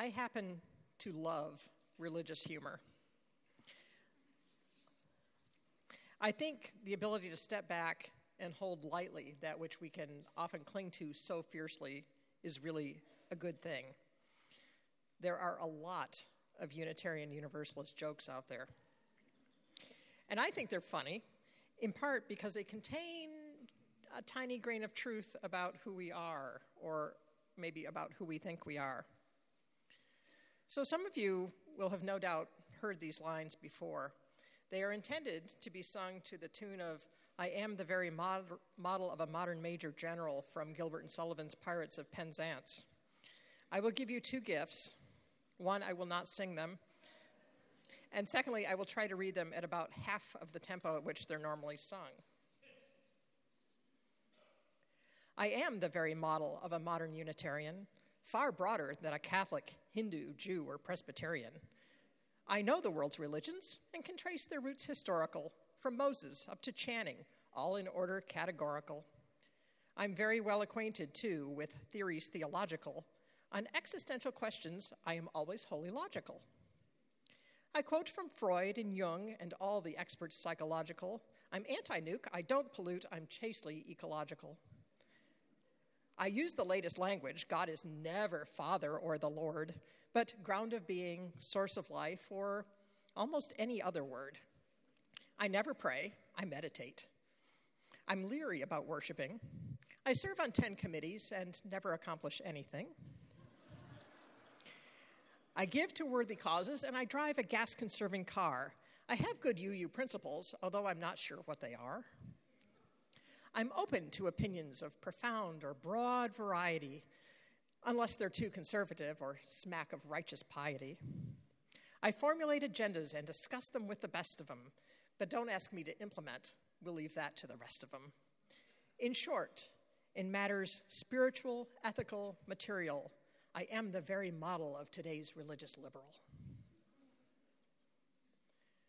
I happen to love religious humor. I think the ability to step back and hold lightly that which we can often cling to so fiercely is really a good thing. There are a lot of Unitarian Universalist jokes out there. And I think they're funny, in part because they contain a tiny grain of truth about who we are, or maybe about who we think we are. So, some of you will have no doubt heard these lines before. They are intended to be sung to the tune of I Am the Very mod- Model of a Modern Major General from Gilbert and Sullivan's Pirates of Penzance. I will give you two gifts. One, I will not sing them. And secondly, I will try to read them at about half of the tempo at which they're normally sung. I am the very model of a modern Unitarian, far broader than a Catholic, Hindu, Jew, or Presbyterian. I know the world's religions and can trace their roots historical, from Moses up to Channing, all in order categorical. I'm very well acquainted, too, with theories theological. On existential questions, I am always wholly logical. I quote from Freud and Jung and all the experts psychological. I'm anti nuke, I don't pollute, I'm chastely ecological. I use the latest language. God is never Father or the Lord but ground of being, source of life, or almost any other word. I never pray, I meditate. I'm leery about worshiping. I serve on 10 committees and never accomplish anything. I give to worthy causes and I drive a gas conserving car. I have good UU principles, although I'm not sure what they are. I'm open to opinions of profound or broad variety, unless they're too conservative or smack of righteous piety. I formulate agendas and discuss them with the best of them, but don't ask me to implement. We'll leave that to the rest of them. In short, in matters spiritual, ethical, material, I am the very model of today's religious liberal.